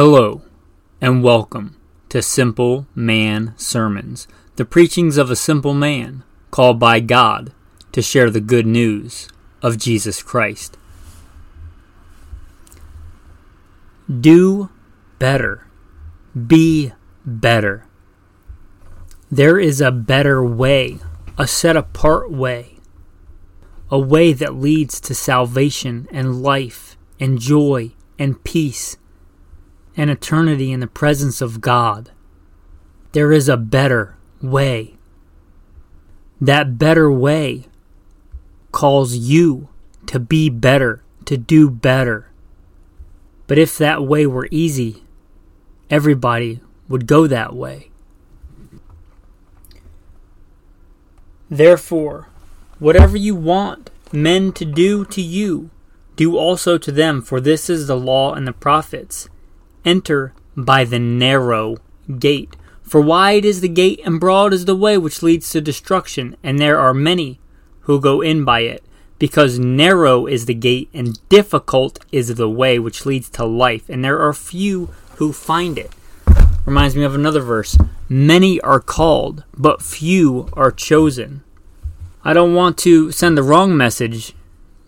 Hello, and welcome to Simple Man Sermons, the preachings of a simple man called by God to share the good news of Jesus Christ. Do better. Be better. There is a better way, a set apart way, a way that leads to salvation and life and joy and peace and eternity in the presence of God. There is a better way. That better way calls you to be better, to do better. But if that way were easy, everybody would go that way. Therefore, whatever you want men to do to you, do also to them, for this is the law and the prophets. Enter by the narrow gate. For wide is the gate and broad is the way which leads to destruction, and there are many who go in by it. Because narrow is the gate and difficult is the way which leads to life, and there are few who find it. Reminds me of another verse Many are called, but few are chosen. I don't want to send the wrong message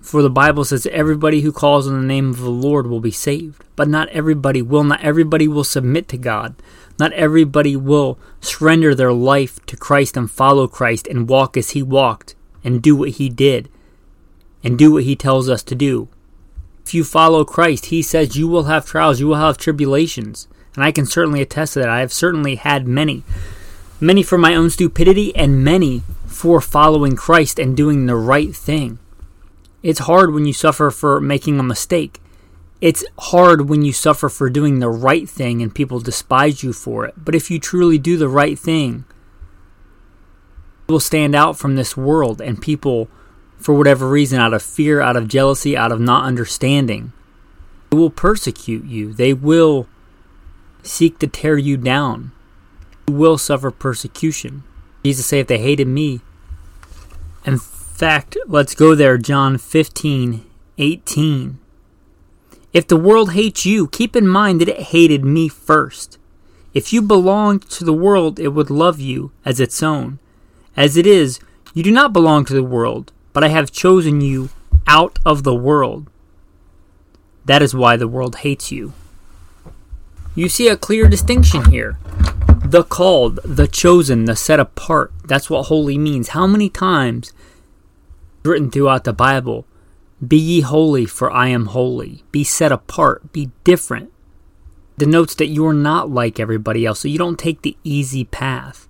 for the Bible says everybody who calls on the name of the Lord will be saved. But not everybody will. Not everybody will submit to God. Not everybody will surrender their life to Christ and follow Christ and walk as He walked and do what He did and do what He tells us to do. If you follow Christ, He says you will have trials, you will have tribulations. And I can certainly attest to that. I have certainly had many. Many for my own stupidity and many for following Christ and doing the right thing. It's hard when you suffer for making a mistake. It's hard when you suffer for doing the right thing and people despise you for it. But if you truly do the right thing, you will stand out from this world and people, for whatever reason, out of fear, out of jealousy, out of not understanding, they will persecute you. They will seek to tear you down. You will suffer persecution. Jesus said, if they hated me and fact, let's go there, John 15, 18. If the world hates you, keep in mind that it hated me first. If you belonged to the world, it would love you as its own. As it is, you do not belong to the world, but I have chosen you out of the world. That is why the world hates you. You see a clear distinction here. The called, the chosen, the set apart. That's what holy means. How many times written throughout the Bible. Be ye holy, for I am holy. Be set apart. Be different. Denotes that you are not like everybody else, so you don't take the easy path.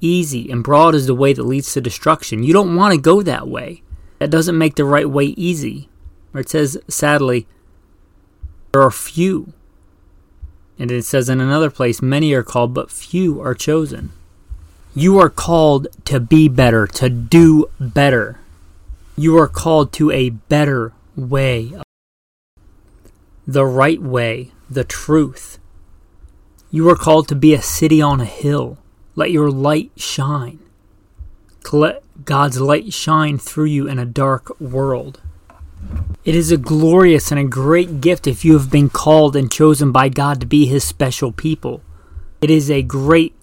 Easy and broad is the way that leads to destruction. You don't want to go that way. That doesn't make the right way easy. Or it says, sadly, there are few. And it says in another place, many are called, but few are chosen. You are called to be better, to do better. You are called to a better way. The right way, the truth. You are called to be a city on a hill. Let your light shine. Let God's light shine through you in a dark world. It is a glorious and a great gift if you have been called and chosen by God to be His special people. It is a great,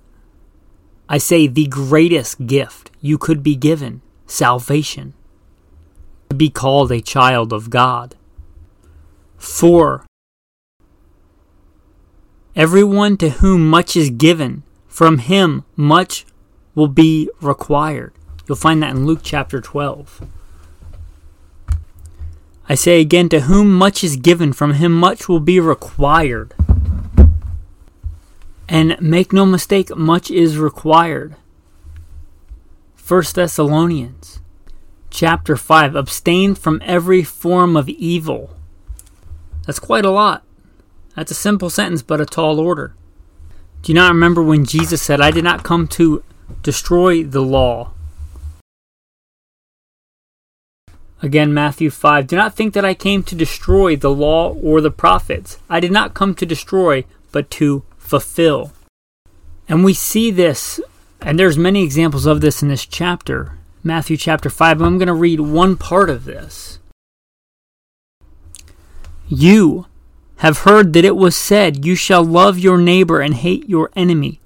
I say, the greatest gift you could be given salvation to be called a child of God. 4. Everyone to whom much is given, from him much will be required. You'll find that in Luke chapter 12. I say again, to whom much is given, from him much will be required. And make no mistake, much is required. 1 Thessalonians chapter 5 abstain from every form of evil. That's quite a lot. That's a simple sentence, but a tall order. Do you not remember when Jesus said, I did not come to destroy the law? Again, Matthew 5 Do not think that I came to destroy the law or the prophets. I did not come to destroy, but to fulfill. And we see this, and there's many examples of this in this chapter. Matthew chapter 5. I'm going to read one part of this. You have heard that it was said, You shall love your neighbor and hate your enemy.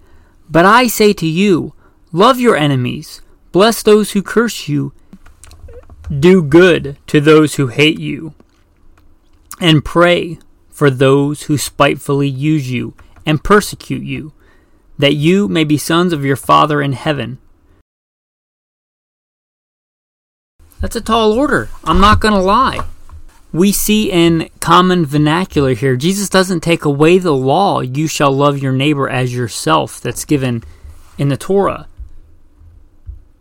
But I say to you, Love your enemies, bless those who curse you, do good to those who hate you, and pray for those who spitefully use you and persecute you, that you may be sons of your Father in heaven. That's a tall order. I'm not going to lie. We see in common vernacular here, Jesus doesn't take away the law, you shall love your neighbor as yourself, that's given in the Torah.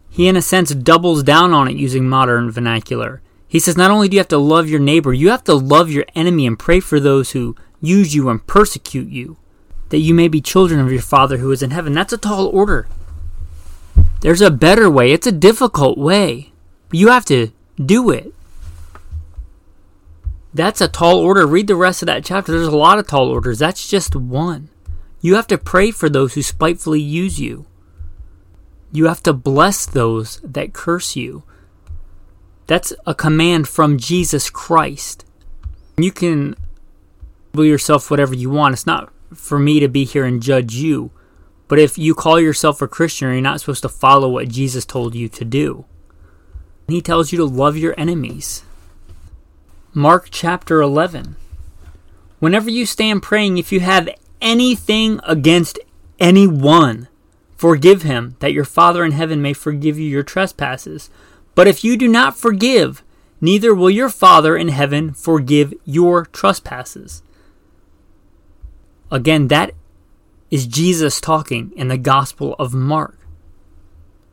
He, in a sense, doubles down on it using modern vernacular. He says, not only do you have to love your neighbor, you have to love your enemy and pray for those who use you and persecute you, that you may be children of your Father who is in heaven. That's a tall order. There's a better way, it's a difficult way. You have to do it. That's a tall order. Read the rest of that chapter. There's a lot of tall orders. That's just one. You have to pray for those who spitefully use you. You have to bless those that curse you. That's a command from Jesus Christ. You can label yourself whatever you want. It's not for me to be here and judge you. But if you call yourself a Christian, you're not supposed to follow what Jesus told you to do. He tells you to love your enemies. Mark chapter 11. Whenever you stand praying, if you have anything against anyone, forgive him, that your Father in heaven may forgive you your trespasses. But if you do not forgive, neither will your Father in heaven forgive your trespasses. Again, that is Jesus talking in the Gospel of Mark.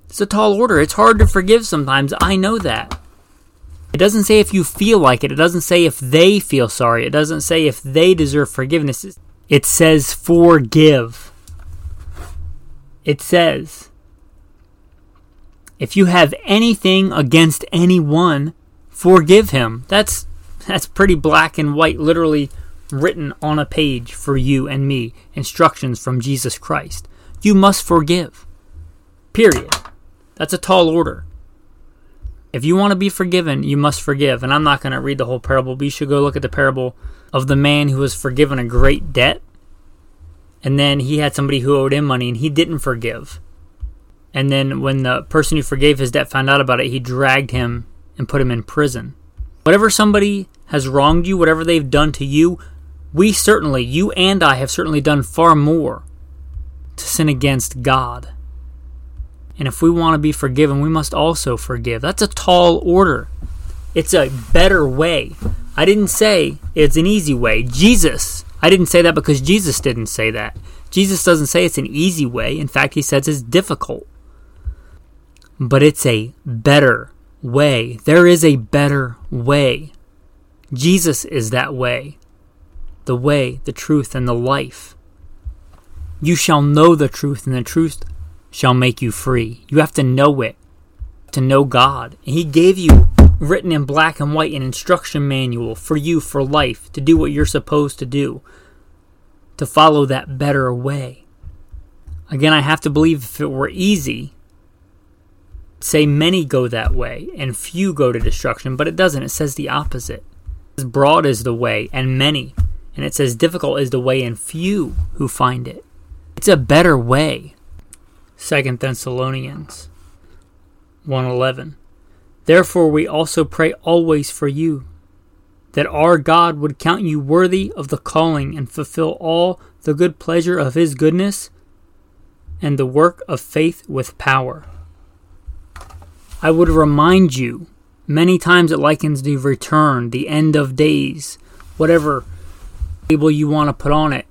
It's a tall order. It's hard to forgive sometimes. I know that. It doesn't say if you feel like it. It doesn't say if they feel sorry. It doesn't say if they deserve forgiveness. It says forgive. It says if you have anything against anyone, forgive him. That's that's pretty black and white, literally written on a page for you and me. Instructions from Jesus Christ. You must forgive. Period. That's a tall order. If you want to be forgiven, you must forgive. And I'm not going to read the whole parable, but you should go look at the parable of the man who was forgiven a great debt. And then he had somebody who owed him money and he didn't forgive. And then when the person who forgave his debt found out about it, he dragged him and put him in prison. Whatever somebody has wronged you, whatever they've done to you, we certainly, you and I, have certainly done far more to sin against God. And if we want to be forgiven, we must also forgive. That's a tall order. It's a better way. I didn't say it's an easy way. Jesus, I didn't say that because Jesus didn't say that. Jesus doesn't say it's an easy way. In fact, he says it's difficult. But it's a better way. There is a better way. Jesus is that way. The way, the truth, and the life. You shall know the truth, and the truth shall make you free. You have to know it to know God. He gave you written in black and white an instruction manual for you for life to do what you're supposed to do, to follow that better way. Again, I have to believe if it were easy, say many go that way and few go to destruction, but it doesn't. It says the opposite. As broad is the way and many, and it says difficult is the way and few who find it. It's a better way. Second Thessalonians 1:11 Therefore we also pray always for you that our God would count you worthy of the calling and fulfill all the good pleasure of his goodness and the work of faith with power. I would remind you many times it likens the return, the end of days, whatever label you want to put on it.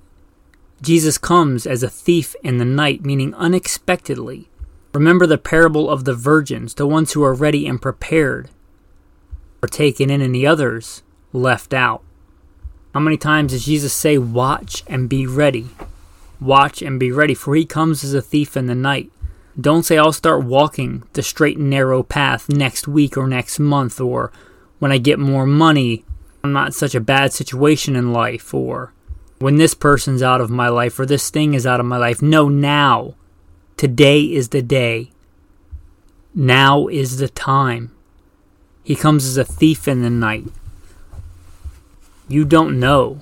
Jesus comes as a thief in the night, meaning unexpectedly. Remember the parable of the virgins, the ones who are ready and prepared are taken in, and the others left out. How many times does Jesus say, Watch and be ready? Watch and be ready, for he comes as a thief in the night. Don't say, I'll start walking the straight and narrow path next week or next month, or when I get more money, I'm not such a bad situation in life, or when this person's out of my life or this thing is out of my life. No, now. Today is the day. Now is the time. He comes as a thief in the night. You don't know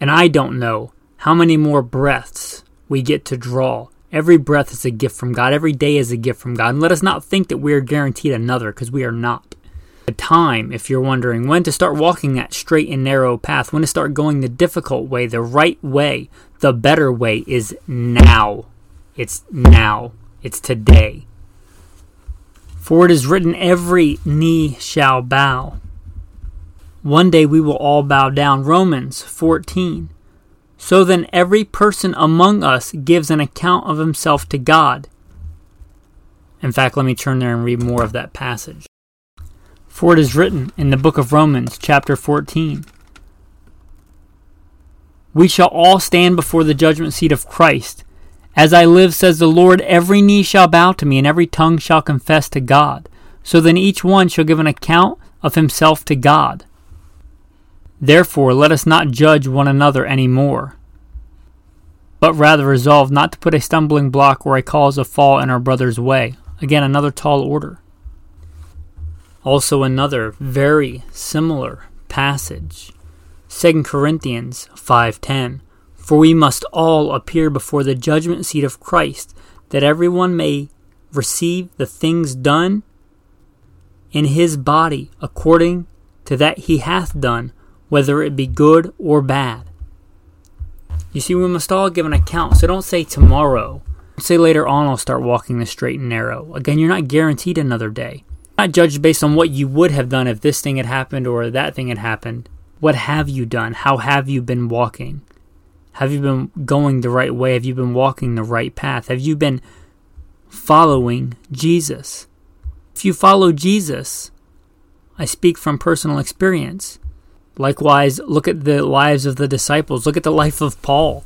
And I don't know how many more breaths we get to draw. Every breath is a gift from God. Every day is a gift from God. And let us not think that we are guaranteed another, because we are not. The time, if you're wondering, when to start walking that straight and narrow path, when to start going the difficult way, the right way, the better way is now. It's now. It's today. For it is written, every knee shall bow. One day we will all bow down. Romans 14. So then every person among us gives an account of himself to God. In fact, let me turn there and read more of that passage. For it is written in the book of Romans, chapter 14 We shall all stand before the judgment seat of Christ. As I live, says the Lord, every knee shall bow to me, and every tongue shall confess to God. So then each one shall give an account of himself to God. Therefore, let us not judge one another any more, but rather resolve not to put a stumbling block or a cause of fall in our brother's way. Again, another tall order. Also, another very similar passage. 2 Corinthians 5:10 For we must all appear before the judgment seat of Christ that everyone may receive the things done in his body according to that he hath done whether it be good or bad. You see, we must all give an account, so don't say tomorrow. Say later on I'll start walking the straight and narrow. Again, you're not guaranteed another day. Not judged based on what you would have done if this thing had happened or that thing had happened. What have you done? How have you been walking? Have you been going the right way? Have you been walking the right path? Have you been following Jesus? If you follow Jesus, I speak from personal experience. Likewise, look at the lives of the disciples. Look at the life of Paul.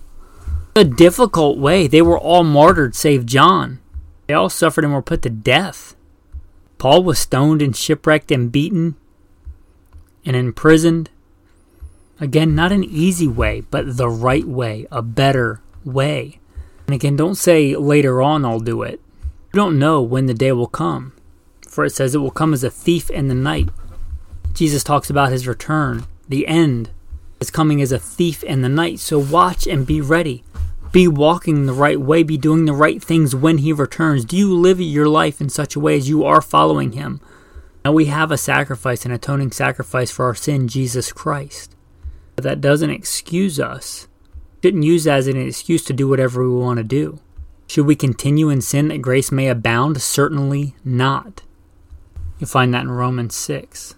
A difficult way. They were all martyred, save John. They all suffered and were put to death. Paul was stoned and shipwrecked and beaten and imprisoned. Again, not an easy way, but the right way, a better way. And again, don't say later on I'll do it. You don't know when the day will come, for it says it will come as a thief in the night. Jesus talks about his return the end is coming as a thief in the night. So watch and be ready. Be walking the right way. Be doing the right things when He returns. Do you live your life in such a way as you are following Him? Now we have a sacrifice, an atoning sacrifice for our sin, Jesus Christ. But that doesn't excuse us. Shouldn't use that as an excuse to do whatever we want to do. Should we continue in sin that grace may abound? Certainly not. You'll find that in Romans 6.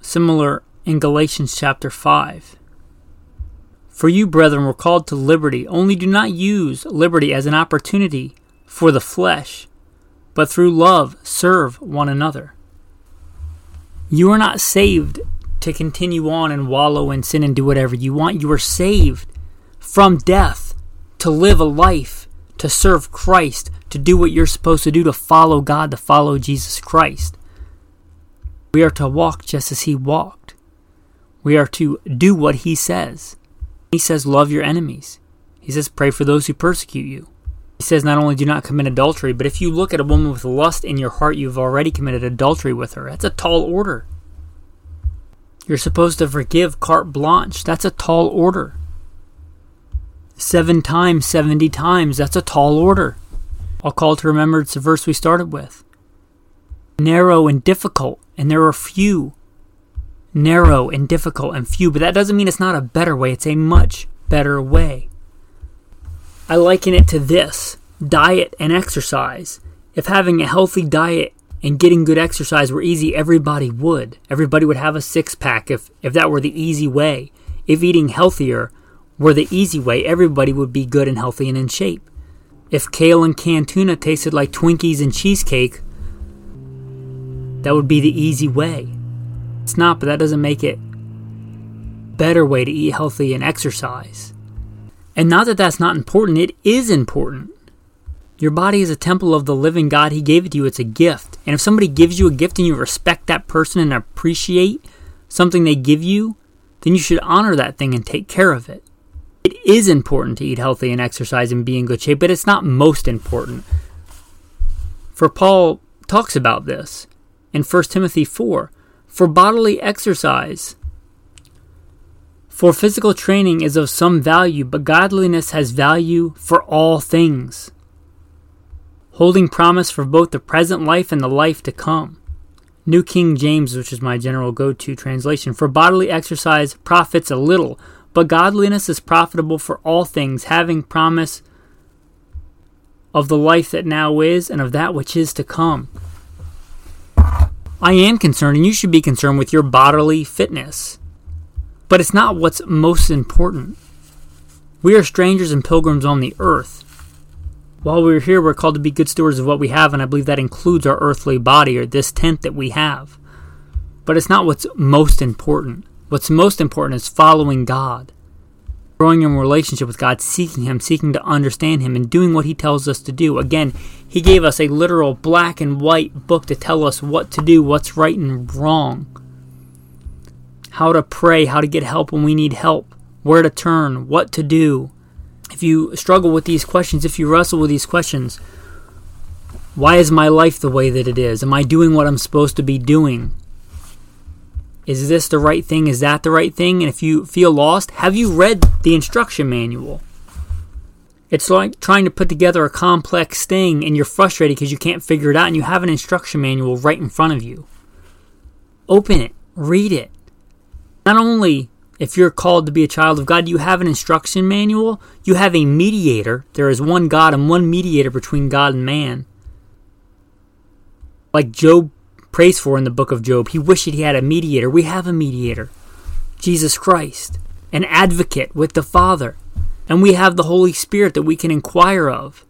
Similar in Galatians chapter 5. For you, brethren, were called to liberty, only do not use liberty as an opportunity for the flesh, but through love serve one another. You are not saved to continue on and wallow in sin and do whatever you want. You are saved from death to live a life to serve Christ, to do what you're supposed to do, to follow God, to follow Jesus Christ. We are to walk just as he walked. We are to do what he says. He says, Love your enemies. He says, Pray for those who persecute you. He says, Not only do not commit adultery, but if you look at a woman with lust in your heart, you've already committed adultery with her. That's a tall order. You're supposed to forgive carte blanche. That's a tall order. Seven times, 70 times. That's a tall order. I'll call to remembrance the verse we started with. Narrow and difficult and there are few narrow and difficult and few, but that doesn't mean it's not a better way. It's a much better way. I liken it to this diet and exercise. If having a healthy diet and getting good exercise were easy, everybody would. Everybody would have a six pack if, if that were the easy way. If eating healthier were the easy way, everybody would be good and healthy and in shape. If kale and canned tuna tasted like Twinkies and cheesecake, that would be the easy way. It's not, but that doesn't make it better way to eat healthy and exercise. And not that that's not important, it is important. Your body is a temple of the living God. He gave it to you. It's a gift. And if somebody gives you a gift and you respect that person and appreciate something they give you, then you should honor that thing and take care of it. It is important to eat healthy and exercise and be in good shape, but it's not most important. For Paul talks about this in 1 Timothy 4 for bodily exercise For physical training is of some value, but godliness has value for all things, holding promise for both the present life and the life to come. New King James, which is my general go to translation. For bodily exercise profits a little, but godliness is profitable for all things, having promise of the life that now is and of that which is to come. I am concerned, and you should be concerned with your bodily fitness. But it's not what's most important. We are strangers and pilgrims on the earth. While we're here, we're called to be good stewards of what we have, and I believe that includes our earthly body or this tent that we have. But it's not what's most important. What's most important is following God, growing in relationship with God, seeking Him, seeking to understand Him, and doing what He tells us to do. Again, He gave us a literal black and white book to tell us what to do, what's right and wrong, how to pray, how to get help when we need help, where to turn, what to do if you struggle with these questions, if you wrestle with these questions, why is my life the way that it is? Am I doing what I'm supposed to be doing? Is this the right thing? Is that the right thing? And if you feel lost, have you read the instruction manual? It's like trying to put together a complex thing and you're frustrated because you can't figure it out and you have an instruction manual right in front of you. Open it, read it. Not only if you're called to be a child of God, you have an instruction manual, you have a mediator. There is one God and one mediator between God and man. Like Job prays for in the book of Job, he wished he had a mediator. We have a mediator, Jesus Christ, an advocate with the Father. And we have the Holy Spirit that we can inquire of,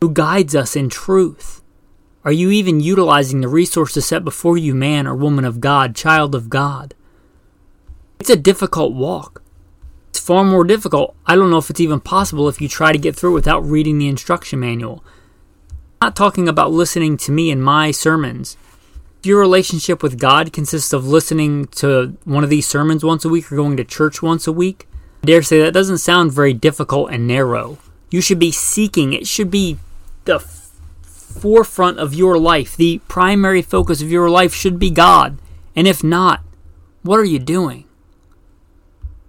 who guides us in truth. Are you even utilizing the resources set before you, man or woman of God, child of God? It's a difficult walk. It's far more difficult. I don't know if it's even possible if you try to get through it without reading the instruction manual. I'm not talking about listening to me and my sermons. Your relationship with God consists of listening to one of these sermons once a week or going to church once a week, I dare say that doesn't sound very difficult and narrow. You should be seeking, it should be the forefront of your life. The primary focus of your life should be God. And if not, what are you doing?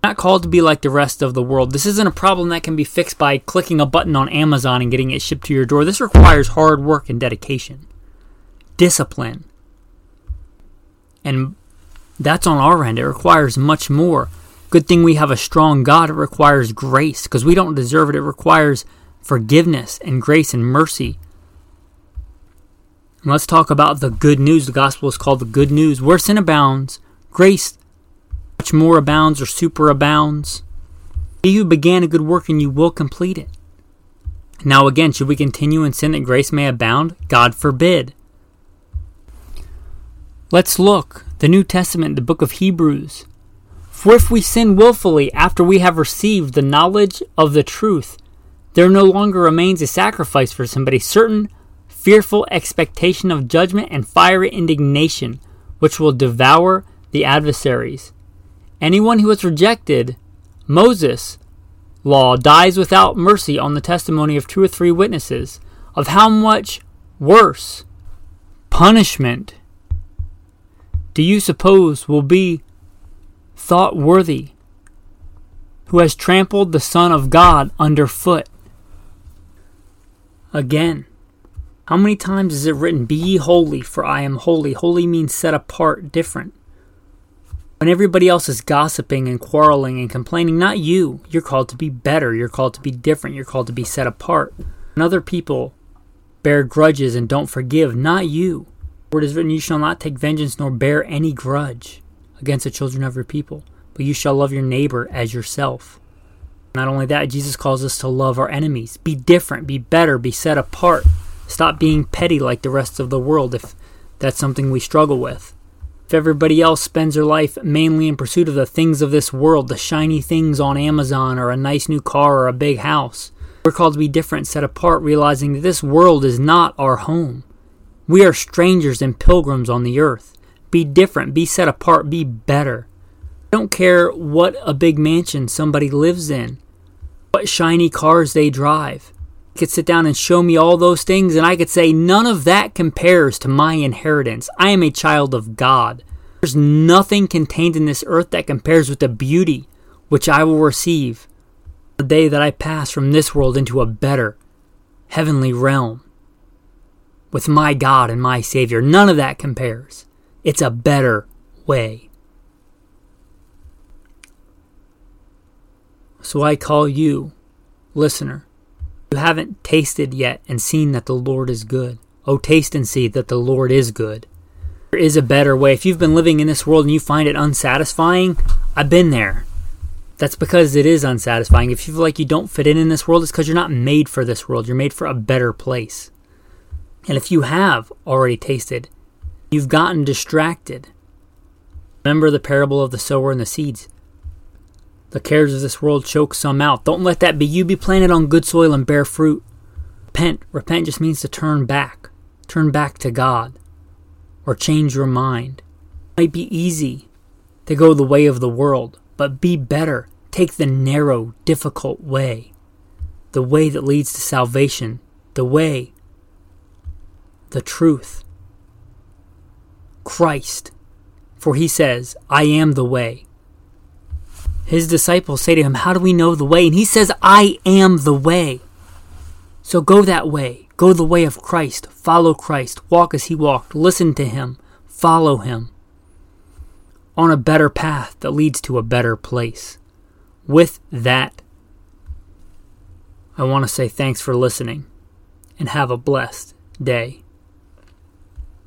not called to be like the rest of the world. This isn't a problem that can be fixed by clicking a button on Amazon and getting it shipped to your door. This requires hard work and dedication, discipline. And that's on our end. It requires much more. Good thing we have a strong God. It requires grace because we don't deserve it. It requires forgiveness and grace and mercy. And let's talk about the good news. The gospel is called the good news. Where sin abounds, grace much more abounds or superabounds. He who began a good work and you will complete it. Now, again, should we continue in sin that grace may abound? God forbid. Let's look. The New Testament, the book of Hebrews. For if we sin wilfully after we have received the knowledge of the truth, there no longer remains a sacrifice for sin, but a certain fearful expectation of judgment and fiery indignation, which will devour the adversaries. Anyone who has rejected Moses' law dies without mercy on the testimony of two or three witnesses. Of how much worse punishment do you suppose will be thought worthy who has trampled the Son of God underfoot? Again, how many times is it written, Be ye holy, for I am holy? Holy means set apart, different. When everybody else is gossiping and quarreling and complaining, not you. You're called to be better. You're called to be different. You're called to be set apart. When other people bear grudges and don't forgive, not you. For it is written, You shall not take vengeance nor bear any grudge against the children of your people, but you shall love your neighbor as yourself. Not only that, Jesus calls us to love our enemies. Be different, be better, be set apart. Stop being petty like the rest of the world if that's something we struggle with. If everybody else spends their life mainly in pursuit of the things of this world, the shiny things on Amazon, or a nice new car, or a big house, we're called to be different, set apart, realizing that this world is not our home. We are strangers and pilgrims on the earth. Be different, be set apart, be better. I don't care what a big mansion somebody lives in, what shiny cars they drive You could sit down and show me all those things, and I could say, none of that compares to my inheritance. I am a child of God. There's nothing contained in this earth that compares with the beauty, which I will receive the day that I pass from this world into a better, heavenly realm with my God and my Savior. None of that compares. It's a better way. So I call you, listener, you haven't tasted yet and seen that the Lord is good. Oh, taste and see that the Lord is good. There is a better way. If you've been living in this world and you find it unsatisfying, I've been there. That's because it is unsatisfying. If you feel like you don't fit in in this world, it's because you're not made for this world. You're made for a better place. And if you have already tasted, you've gotten distracted. Remember the parable of the sower and the seeds. The cares of this world choke some out. Don't let that be you. Be planted on good soil and bear fruit. Repent. Repent just means to turn back. Turn back to God. Or change your mind. It might be easy to go the way of the world, but be better. Take the narrow, difficult way. The way that leads to salvation. The way the truth. Christ. For he says, I am the way. His disciples say to him, How do we know the way? And he says, I am the way. So go that way. Go the way of Christ. Follow Christ. Walk as he walked. Listen to him. Follow him. On a better path that leads to a better place. With that, I want to say thanks for listening and have a blessed day.